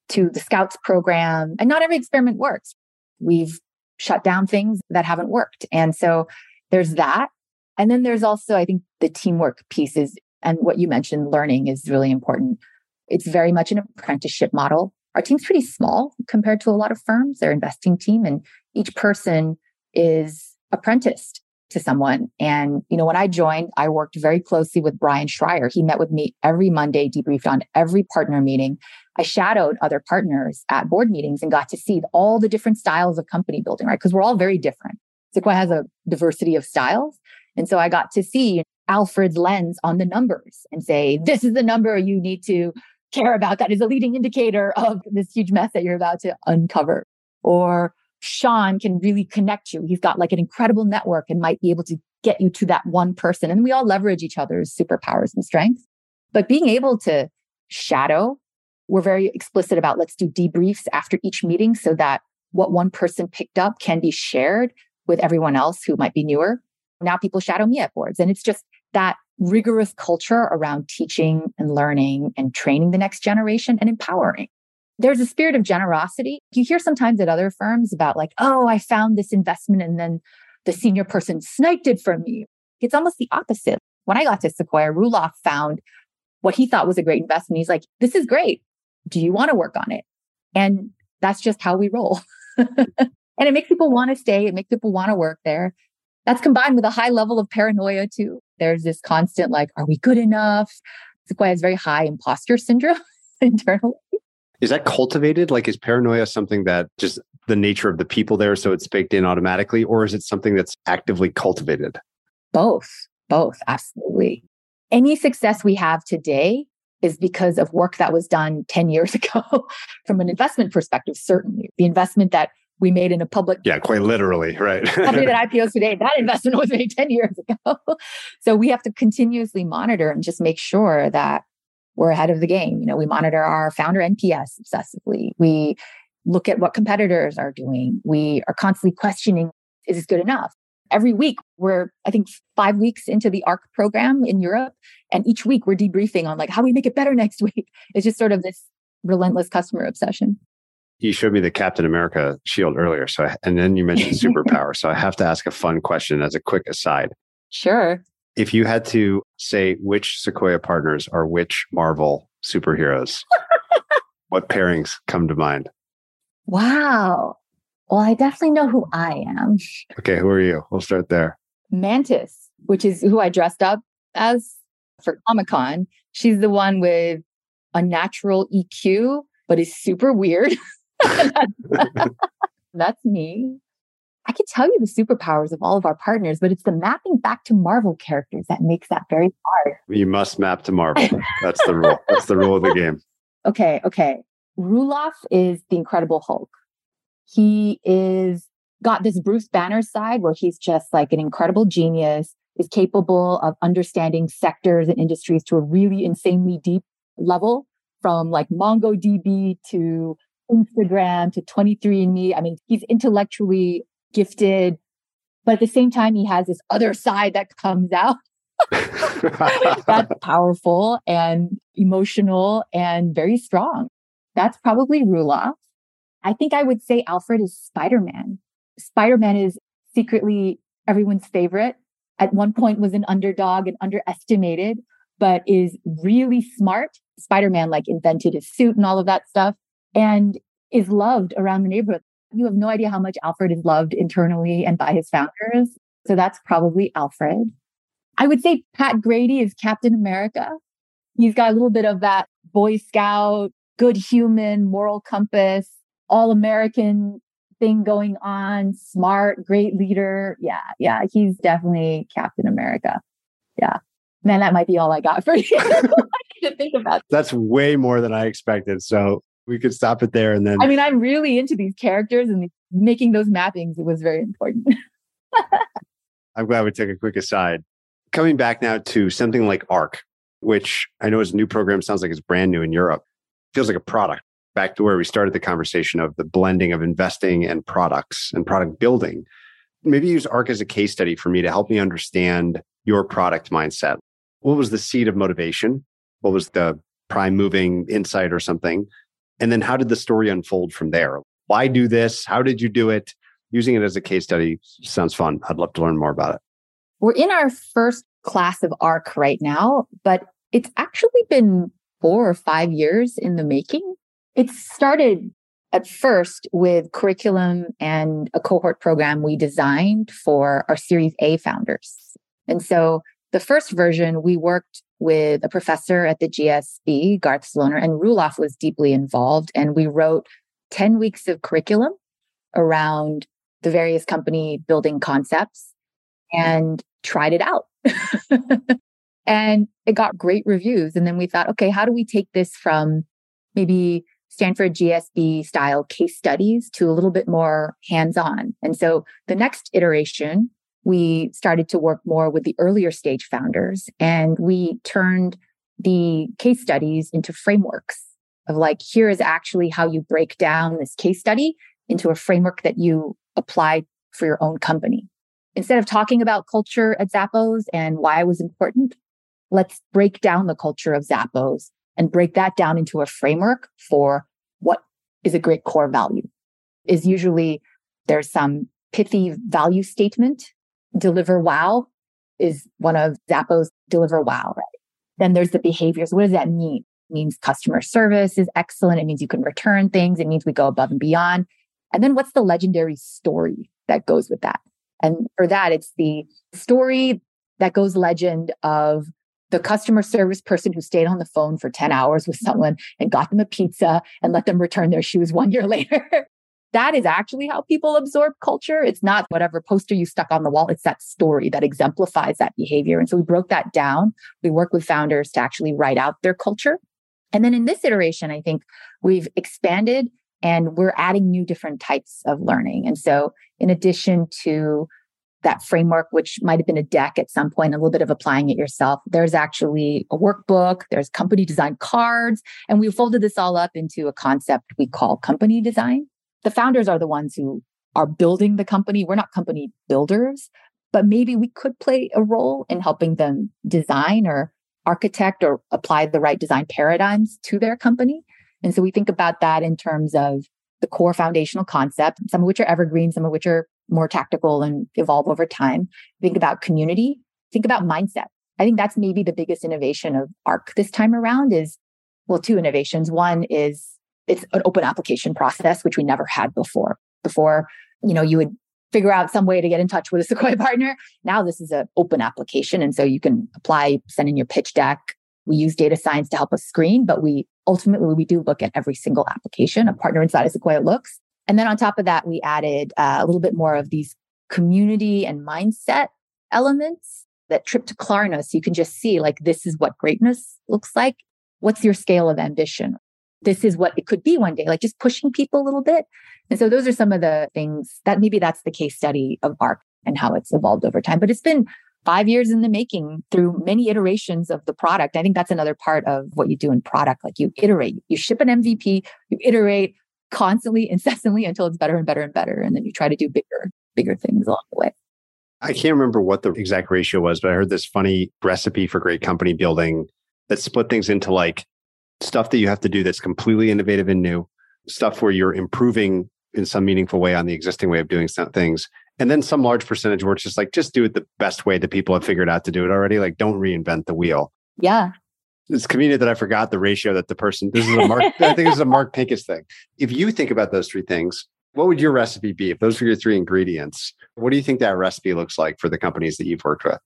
to the Scouts program. And not every experiment works. We've shut down things that haven't worked. And so there's that. And then there's also, I think, the teamwork pieces and what you mentioned, learning is really important. It's very much an apprenticeship model. Our team's pretty small compared to a lot of firms, their investing team, and each person is apprenticed to someone. And, you know, when I joined, I worked very closely with Bryan Schreier. He met with me every Monday, debriefed on every partner meeting. I shadowed other partners at board meetings and got to see all the different styles of company building, right? Because we're all very different. Sequoia has a diversity of styles. And so I got to see Alfred's lens on the numbers and say, this is the number you need to care about. That is a leading indicator of this huge mess that you're about to uncover. Or Sean can really connect you. He's got like an incredible network and might be able to get you to that one person. And we all leverage each other's superpowers and strengths. But being able to shadow, we're very explicit about let's do debriefs after each meeting so that what one person picked up can be shared with everyone else who might be newer. Now people shadow me at boards. And it's just that rigorous culture around teaching and learning and training the next generation and empowering there's a spirit of generosity. You hear sometimes at other firms about like, oh, I found this investment and then the senior person sniped it from me. It's almost the opposite. When I got to Sequoia, Roelof found what he thought was a great investment. He's like, this is great. Do you want to work on it? And that's just how we roll. and it makes people want to stay. It makes people want to work there. That's combined with a high level of paranoia too. There's this constant like, are we good enough? Sequoia has very high imposter syndrome internally. Is that cultivated? Like, is paranoia something that just the nature of the people there, so it's baked in automatically, or is it something that's actively cultivated? Both, both, absolutely. Any success we have today is because of work that was done 10 years ago from an investment perspective, certainly. The investment that we made in a public yeah quite literally right company that ipos today that investment was made 10 years ago so we have to continuously monitor and just make sure that we're ahead of the game. You know, we monitor our founder NPS obsessively. We look at what competitors are doing. We are constantly questioning, is this good enough? Every week, we're, I think, five weeks into the ARC program in Europe. And each week we're debriefing on like how we make it better next week. It's just sort of this relentless customer obsession. You showed me the Captain America shield earlier. So, and then you mentioned superpower. so I have to ask a fun question as a quick aside. Sure. If you had to say which Sequoia partners are which Marvel superheroes, what pairings come to mind? Wow. Well, I definitely know who I am. Okay, who are you? We'll start there. Mantis, which is who I dressed up as for Comic Con. She's the one with a natural EQ, but is super weird. That's me. I could tell you the superpowers of all of our partners, but it's the mapping back to Marvel characters that makes that very hard. You must map to Marvel. That's the rule. That's the rule of the game. Okay, okay. Roelof is the Incredible Hulk. He is got this Bruce Banner side where he's just like an incredible genius, is capable of understanding sectors and industries to a really insanely deep level from like MongoDB to Instagram to 23andMe. I mean, he's intellectually gifted, but at the same time, he has this other side that comes out. that's powerful and emotional and very strong. That's probably Roelof. I think I would say Alfred is Spider Man. Spider Man is secretly everyone's favorite. At one point was an underdog and underestimated, but is really smart. Spider Man like invented his suit and all of that stuff and is loved around the neighborhood. You have no idea how much Alfred is loved internally and by his founders. So that's probably Alfred. I would say Pat Grady is Captain America. He's got a little bit of that Boy Scout, good human, moral compass, all American thing going on, smart, great leader. Yeah, yeah, he's definitely Captain America. Yeah. Man, that might be all I got for you to think about. That's way more than I expected. So we could stop it there and then I mean, I'm really into these characters and making those mappings it was very important. I'm glad we took a quick aside. Coming back now to something like ARC, which I know is a new program, sounds like it's brand new in Europe. Feels like a product. Back to where we started the conversation of the blending of investing and products and product building. Maybe use ARC as a case study for me to help me understand your product mindset. What was the seed of motivation? What was the prime moving insight or something? And then how did the story unfold from there? Why do this? How did you do it? Using it as a case study sounds fun. I'd love to learn more about it. We're in our first class of ARC right now, but it's actually been four or five years in the making. It started at first with curriculum and a cohort program we designed for our Series A founders. And so the first version, we worked with a professor at the GSB, Garth Saloner, and Roelof was deeply involved. And we wrote 10 weeks of curriculum around the various company building concepts and tried it out. and it got great reviews. And then we thought, okay, how do we take this from maybe Stanford GSB style case studies to a little bit more hands on? And so the next iteration, we started to work more with the earlier stage founders and we turned the case studies into frameworks of like, here is actually how you break down this case study into a framework that you apply for your own company. Instead of talking about culture at Zappos and why it was important, let's break down the culture of Zappos and break that down into a framework for what is a great core value. Is usually there's some pithy value statement. Deliver wow is one of Zappos deliver wow, right? Then there's the behaviors. What does that mean? It means customer service is excellent. It means you can return things. It means we go above and beyond. And then what's the legendary story that goes with that? And for that, it's the story that goes legend of the customer service person who stayed on the phone for 10 hours with someone and got them a pizza and let them return their shoes one year later. That is actually how people absorb culture. It's not whatever poster you stuck on the wall. It's that story that exemplifies that behavior. And so we broke that down. We work with founders to actually write out their culture. And then in this iteration, I think we've expanded and we're adding new different types of learning. And so in addition to that framework, which might have been a deck at some point, a little bit of applying it yourself. There's actually a workbook, there's company design cards, and we folded this all up into a concept we call company design. The founders are the ones who are building the company. We're not company builders, but maybe we could play a role in helping them design or architect or apply the right design paradigms to their company. And so we think about that in terms of the core foundational concept, some of which are evergreen, some of which are more tactical and evolve over time. Think about community, think about mindset. I think that's maybe the biggest innovation of ARC this time around is, well, two innovations. One is it's an open application process, which we never had before. Before, you know, you would figure out some way to get in touch with a Sequoia partner. Now this is an open application. And so you can apply, send in your pitch deck. We use data science to help us screen, but we ultimately we do look at every single application a partner inside of Sequoia looks. And then on top of that, we added uh, a little bit more of these community and mindset elements that trip to Klarna. So you can just see like, this is what greatness looks like. What's your scale of ambition? This is what it could be one day, like just pushing people a little bit. And so those are some of the things that maybe that's the case study of ARC and how it's evolved over time. But it's been five years in the making through many iterations of the product. I think that's another part of what you do in product. Like you iterate, you ship an MVP, you iterate, constantly, incessantly until it's better and better and better. And then you try to do bigger, bigger things along the way. I can't remember what the exact ratio was, but I heard this funny recipe for great company building that split things into like stuff that you have to do that's completely innovative and new, stuff where you're improving in some meaningful way on the existing way of doing things. And then some large percentage where it's just like, just do it the best way that people have figured out to do it already. Like, don't reinvent the wheel. Yeah it's convenient that I forgot the ratio that the person. This is a Mark. I think this is a Mark Pincus thing. If you think about those three things, what would your recipe be? If those were your three ingredients, what do you think that recipe looks like for the companies that you've worked with?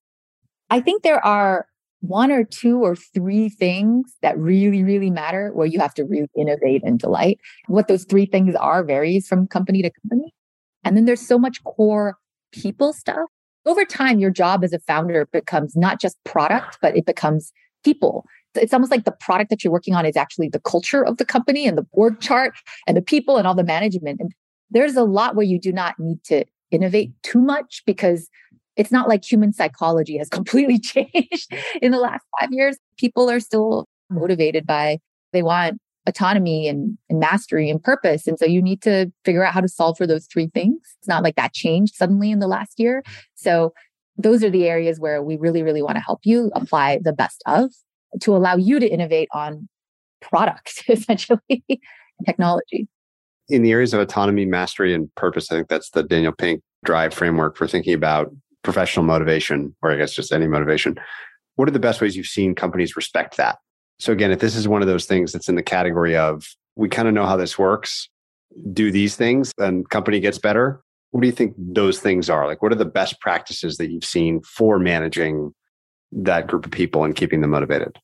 I think there are one or two or three things that really, really matter where you have to really innovate and delight. What those three things are varies from company to company. And then there's so much core people stuff. Over time, your job as a founder becomes not just product, but it becomes people it's almost like the product that you're working on is actually the culture of the company and the org chart and the people and all the management. And there's a lot where you do not need to innovate too much because it's not like human psychology has completely changed in the last five years. People are still hmm. motivated by, they want autonomy and, and mastery and purpose. And so you need to figure out how to solve for those three things. It's not like that changed suddenly in the last year. Hmm. So those are the areas where we really, really want to help you apply the best of to allow you to innovate on product, essentially, technology. In the areas of autonomy, mastery, and purpose, I think that's the Daniel Pink drive framework for thinking about professional motivation, or I guess just any motivation. What are the best ways you've seen companies respect that? So, again, if this is one of those things that's in the category of we kind of know how this works, do these things and company gets better. What do you think those things are? Like, what are the best practices that you've seen for managing that group of people and keeping them motivated?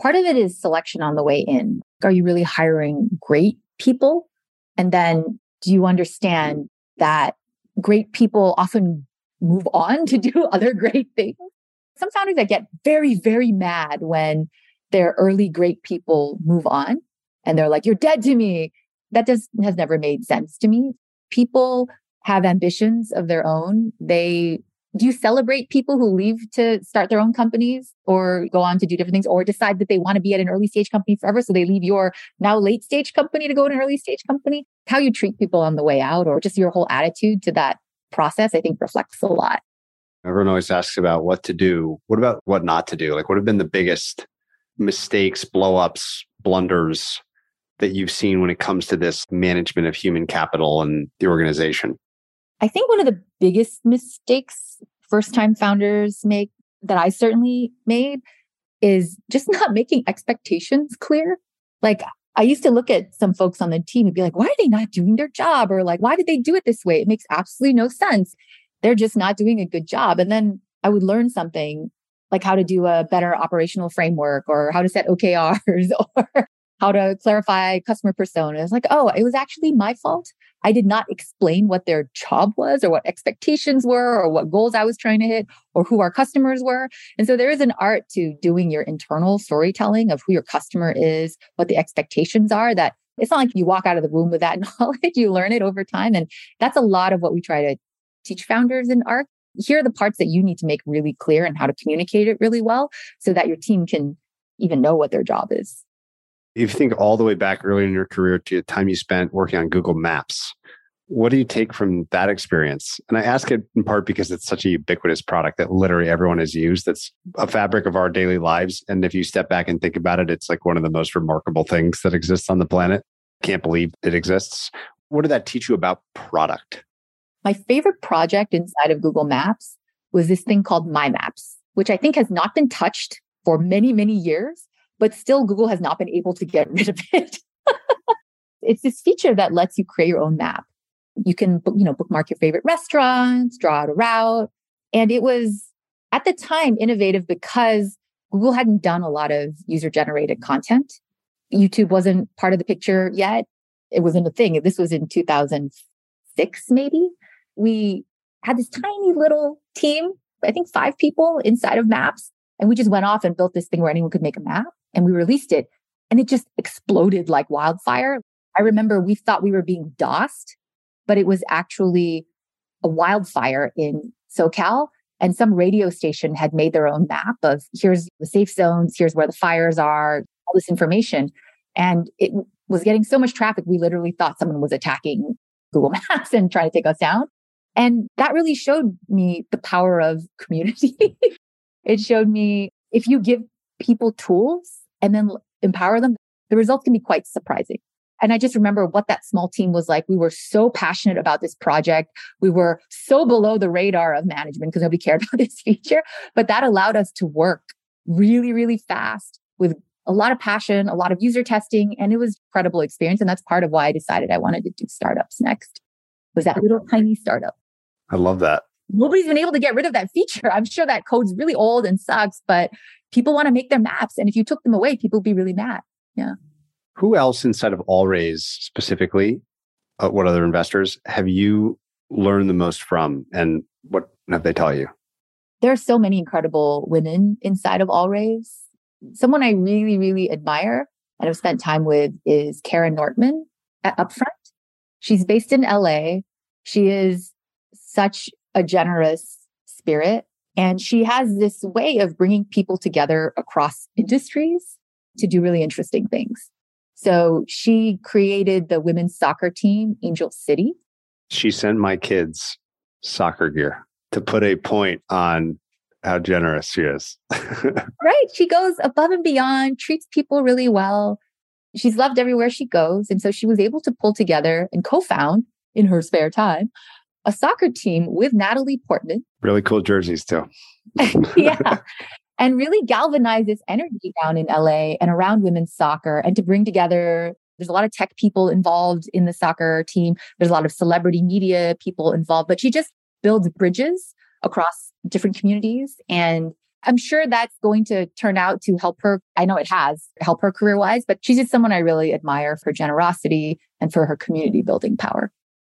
Part of it is selection on the way in. Are you really hiring great people? And then do you understand that great people often move on to do other great things? Some founders that get very, very mad when their early great people move on and they're like, you're dead to me. That just has never made sense to me. People have ambitions of their own. They do you celebrate people who leave to start their own companies or go on to do different things or decide that they want to be at an early stage company forever? So they leave your now late stage company to go to an early stage company. How you treat people on the way out or just your whole attitude to that process, I think reflects a lot. Everyone always asks about what to do. What about what not to do? Like, what have been the biggest mistakes, blowups, blunders that you've seen when it comes to this management of human capital and the organization? I think one of the biggest mistakes first time founders make that I certainly made is just not making expectations clear. Like I used to look at some folks on the team and be like, why are they not doing their job? Or like, why did they do it this way? It makes absolutely no sense. They're just not doing a good job. And then I would learn something like how to do a better operational framework or how to set OKRs or how to clarify customer personas. Like, oh, it was actually my fault. I did not explain what their job was or what expectations were or what goals I was trying to hit or who our customers were. And so there is an art to doing your internal storytelling of who your customer is, what the expectations are that it's not like you walk out of the room with that knowledge, you learn it over time. And that's a lot of what we try to teach founders in ARC. Here are the parts that you need to make really clear and how to communicate it really well so that your team can even know what their job is if you think all the way back early in your career to the time you spent working on Google Maps, what do you take from that experience? And I ask it in part because it's such a ubiquitous product that literally everyone has used. That's a fabric of our daily lives. And if you step back and think about it, it's like one of the most remarkable things that exists on the planet. Can't believe it exists. What did that teach you about product? My favorite project inside of Google Maps was this thing called My Maps, which I think has not been touched for many, many years but still Google has not been able to get rid of it. it's this feature that lets you create your own map. You can, you know, bookmark your favorite restaurants, draw out a route. And it was at the time innovative because Google hadn't done a lot of user generated content. YouTube wasn't part of the picture yet. It wasn't a thing. This was in 2006, maybe. We had this tiny little team, I think five people inside of Maps. And we just went off and built this thing where anyone could make a map and we released it and it just exploded like wildfire. I remember we thought we were being DOSed, but it was actually a wildfire in SoCal. And some radio station had made their own map of here's the safe zones, here's where the fires are, all this information. And it was getting so much traffic, we literally thought someone was attacking Google Maps and trying to take us down. And that really showed me the power of community. it showed me if you give people tools and then empower them, the results can be quite surprising. And I just remember what that small team was like. We were so passionate about this project. We were so below the radar of management because nobody cared about this feature, but that allowed us to work really, really fast with a lot of passion, a lot of user testing, and it was incredible experience. And that's part of why I decided I wanted to do startups next. Was that little tiny startup? I love that. Nobody's been able to get rid of that feature. I'm sure that code's really old and sucks, but people want to make their maps. And if you took them away, people would be really mad. Yeah. Who else inside of All Raise specifically, uh, what other investors have you learned the most from and what have they tell you? There are so many incredible women inside of All Raise. Someone I really, really admire and have spent time with is Kara Nortman at Upfront. She's based in LA. She is such a generous spirit and she has this way of bringing people together across industries to do really interesting things. So she created the women's soccer team, Angel City. She sent my kids soccer gear to put a point on how generous she is. right. She goes above and beyond, treats people really well. She's loved everywhere she goes. And so she was able to pull together and co found in her spare time a soccer team with Natalie Portman. Really cool jerseys, too. yeah. And really galvanize this energy down in LA and around women's soccer and to bring together There's a lot of tech people involved in the soccer team. There's a lot of celebrity media people involved, but she just builds bridges across different communities. And I'm sure that's going to turn out to help her. I know it has help her career wise, but she's just someone I really admire for generosity and for her community building power.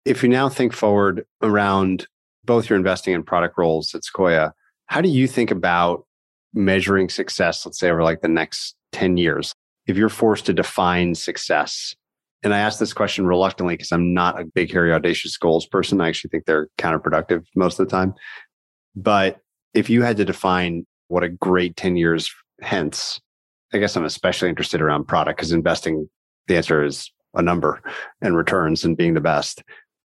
If you now think forward around both your investing and product roles at Sequoia, how do you think about measuring success, let's say over like the next 10 years? If you're forced to define success, and I ask this question reluctantly because I'm not a big, hairy, audacious goals person. I actually think they're counterproductive most of the time. But if you had to define what a great 10 years hence, I guess I'm especially interested around product because investing, the answer is a number and returns and being the best.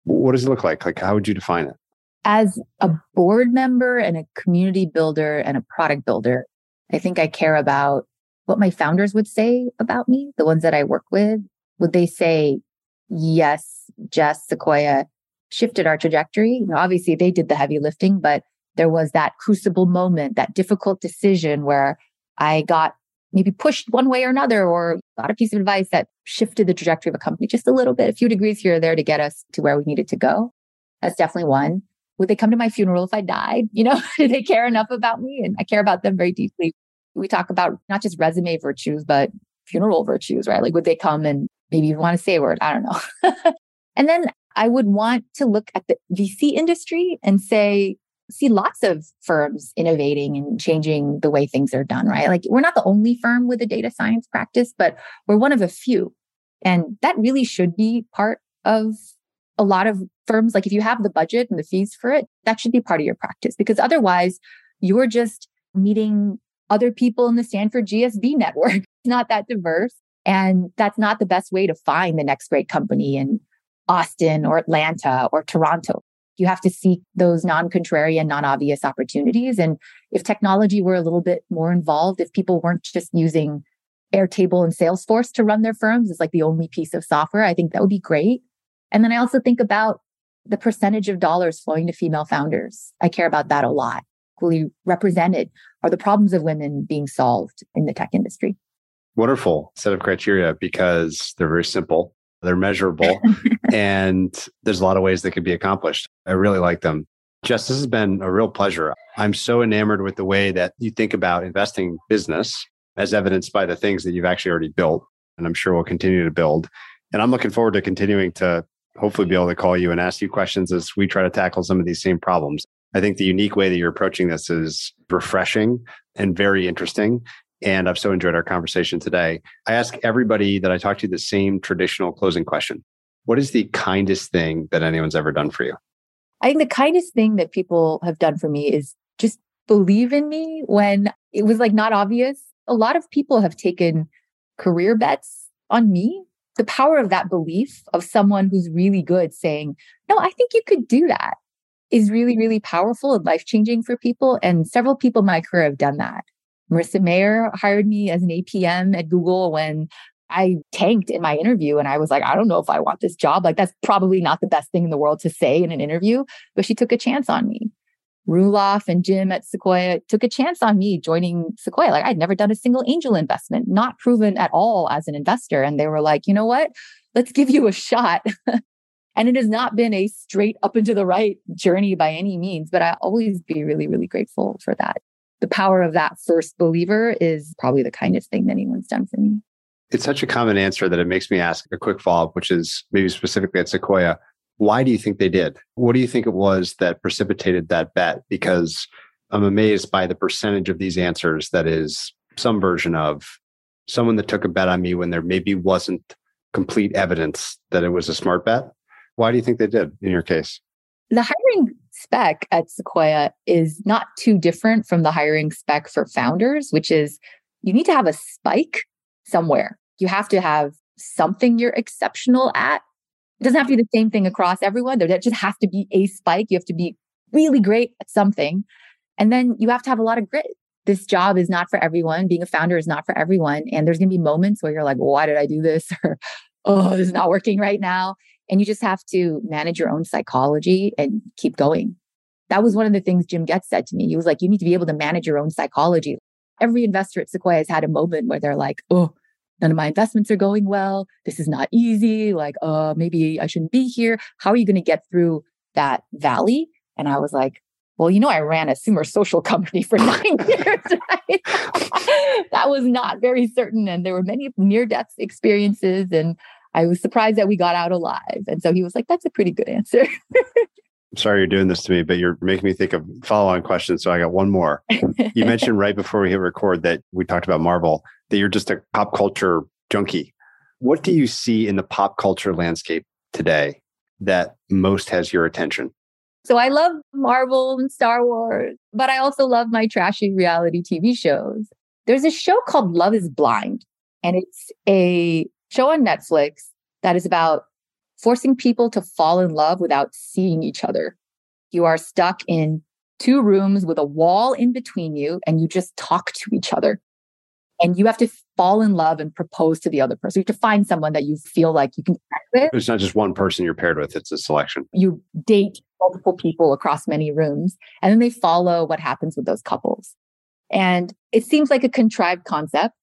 What does it look like? Like, how would you define it? As a board member and a community builder and a product builder, I think I care about what my founders would say about me, the ones that I work with. Would they say, yes, Jess, Sequoia shifted our trajectory? You know, obviously they did the heavy lifting, but there was that crucible moment, that difficult decision where I got maybe pushed one way or another or got a piece of advice that shifted the trajectory of a company just a little bit, a few degrees here or there to get us to where we needed to go. That's definitely one. Would they come to my funeral if I died? You know, do they care enough about me? And I care about them very deeply. We talk about not just resume virtues, but funeral virtues, right? Like, would they come and maybe even want to say a word? I don't know. and then I would want to look at the VC industry and say, see lots of firms innovating and changing the way things are done, right? Like we're not the only firm with a data science practice, but we're one of a few. And that really should be part of a lot of firms. Like if you have the budget and the fees for it, that should be part of your practice because otherwise you're just meeting other people in the Stanford GSB network. It's not that diverse. And that's not the best way to find the next great company in Austin or Atlanta or Toronto. You have to seek those non contrarian, non obvious opportunities. And if technology were a little bit more involved, if people weren't just using Airtable and Salesforce to run their firms as like the only piece of software, I think that would be great. And then I also think about the percentage of dollars flowing to female founders. I care about that a lot. Equally represented are the problems of women being solved in the tech industry. Wonderful set of criteria because they're very simple, they're measurable, and there's a lot of ways they could be accomplished. I really like them. Jess, this has been a real pleasure. I'm so enamored with the way that you think about investing business as evidenced by the things that you've actually already built. And I'm sure we'll continue to build. And I'm looking forward to continuing to hopefully be able to call you and ask you questions as we try to tackle some of these same problems. I think the unique way that you're approaching this is refreshing and very interesting. And I've so enjoyed our conversation today. I ask everybody that I talk to the same traditional closing question What is the kindest thing that anyone's ever done for you? I think the kindest thing that people have done for me is just believe in me when it was like not obvious. A lot of people have taken career bets on me. The power of that belief of someone who's really good saying, No, I think you could do that is really, really powerful and life changing for people. And several people in my career have done that. Marissa Mayer hired me as an APM at Google when I tanked in my interview and I was like, I don't know if I want this job. Like, that's probably not the best thing in the world to say in an interview, but she took a chance on me. Roelof and Jim at Sequoia took a chance on me joining Sequoia. Like, I'd never done a single angel investment, not proven at all as an investor. And they were like, you know what? Let's give you a shot. and it has not been a straight up and to the right journey by any means, but I always be really, really grateful for that. The power of that first believer is probably the kindest thing that anyone's done for me it's such a common answer that it makes me ask a quick follow up, which is maybe specifically at Sequoia. Why do you think they did? What do you think it was that precipitated that bet? Because I'm amazed by the percentage of these answers that is some version of someone that took a bet on me when there maybe wasn't complete evidence that it was a smart bet. Why do you think they did in your case? The hiring spec at Sequoia is not too different from the hiring spec for founders, which is you need to have a spike somewhere you have to have something you're exceptional at. It doesn't have to be the same thing across everyone. There just has to be a spike. You have to be really great at something. And then you have to have a lot of grit. This job is not for everyone. Being a founder is not for everyone. And there's going to be moments where you're like, why did I do this? Or, oh, this is not working right now. And you just have to manage your own psychology and keep going. That was one of the things Jim Goetz said to me. He was like, you need to be able to manage your own psychology. Every investor at Sequoia has had a moment where they're like, oh, none of my investments are going well. This is not easy. Like, uh, maybe I shouldn't be here. How are you going to get through that valley? And I was like, well, you know, I ran a Sumer social company for nine years. Right? that was not very certain. And there were many near death experiences. And I was surprised that we got out alive. And so he was like, that's a pretty good answer. I'm sorry you're doing this to me, but you're making me think of follow on questions. So I got one more. You mentioned right before we hit record that we talked about Marvel, that you're just a pop culture junkie. What do you see in the pop culture landscape today that most has your attention? So I love Marvel and Star Wars, but I also love my trashy reality TV shows. There's a show called Love is Blind, and it's a show on Netflix that is about forcing people to fall in love without seeing each other. You are stuck in two rooms with a wall in between you, and you just talk to each other. And you have to fall in love and propose to the other person. You have to find someone that you feel like you can connect with. It's not just one person you're paired with, it's a selection. You date multiple people across many rooms, and then they follow what happens with those couples. And it seems like a contrived concept.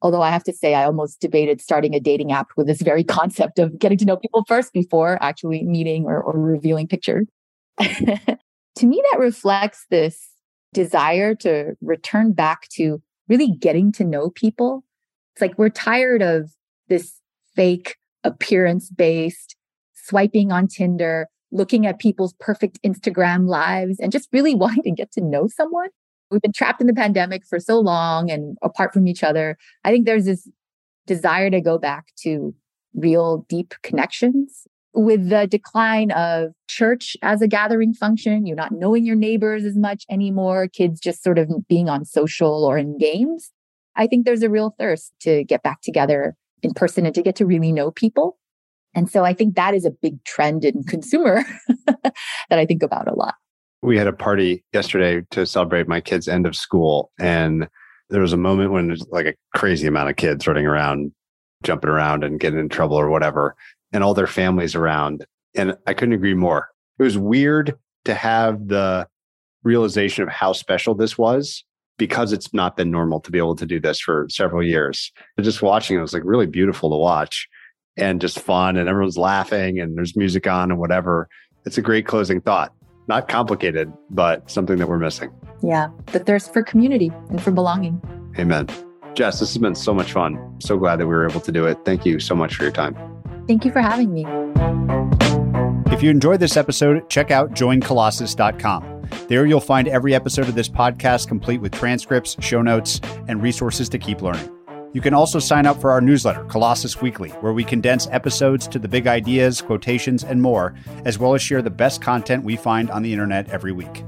Although I have to say, I almost debated starting a dating app with this very concept of getting to know people first before actually meeting or, or revealing pictures. to me, that reflects this desire to return back to really getting to know people. It's like we're tired of this fake appearance based swiping on Tinder, looking at people's perfect Instagram lives and just really wanting to get to know someone. We've been trapped in the pandemic for so long and apart from each other. I think there's this desire to go back to real deep connections with the decline of church as a gathering function, you're not knowing your neighbors as much anymore, kids just sort of being on social or in games. I think there's a real thirst to get back together in person and to get to really know people. And so I think that is a big trend in consumer that I think about a lot. We had a party yesterday to celebrate my kids' end of school. And there was a moment when there's like a crazy amount of kids running around, jumping around and getting in trouble or whatever, and all their families around. And I couldn't agree more. It was weird to have the realization of how special this was because it's not been normal to be able to do this for several years. But just watching it was like really beautiful to watch and just fun and everyone's laughing and there's music on and whatever. It's a great closing thought. Not complicated, but something that we're missing. Yeah, the thirst for community and for belonging. Amen. Jess, this has been so much fun. So glad that we were able to do it. Thank you so much for your time. Thank you for having me. If you enjoyed this episode, check out joincolossus.com. There you'll find every episode of this podcast complete with transcripts, show notes, and resources to keep learning. You can also sign up for our newsletter, Colossus Weekly, where we condense episodes to the big ideas, quotations, and more, as well as share the best content we find on the internet every week.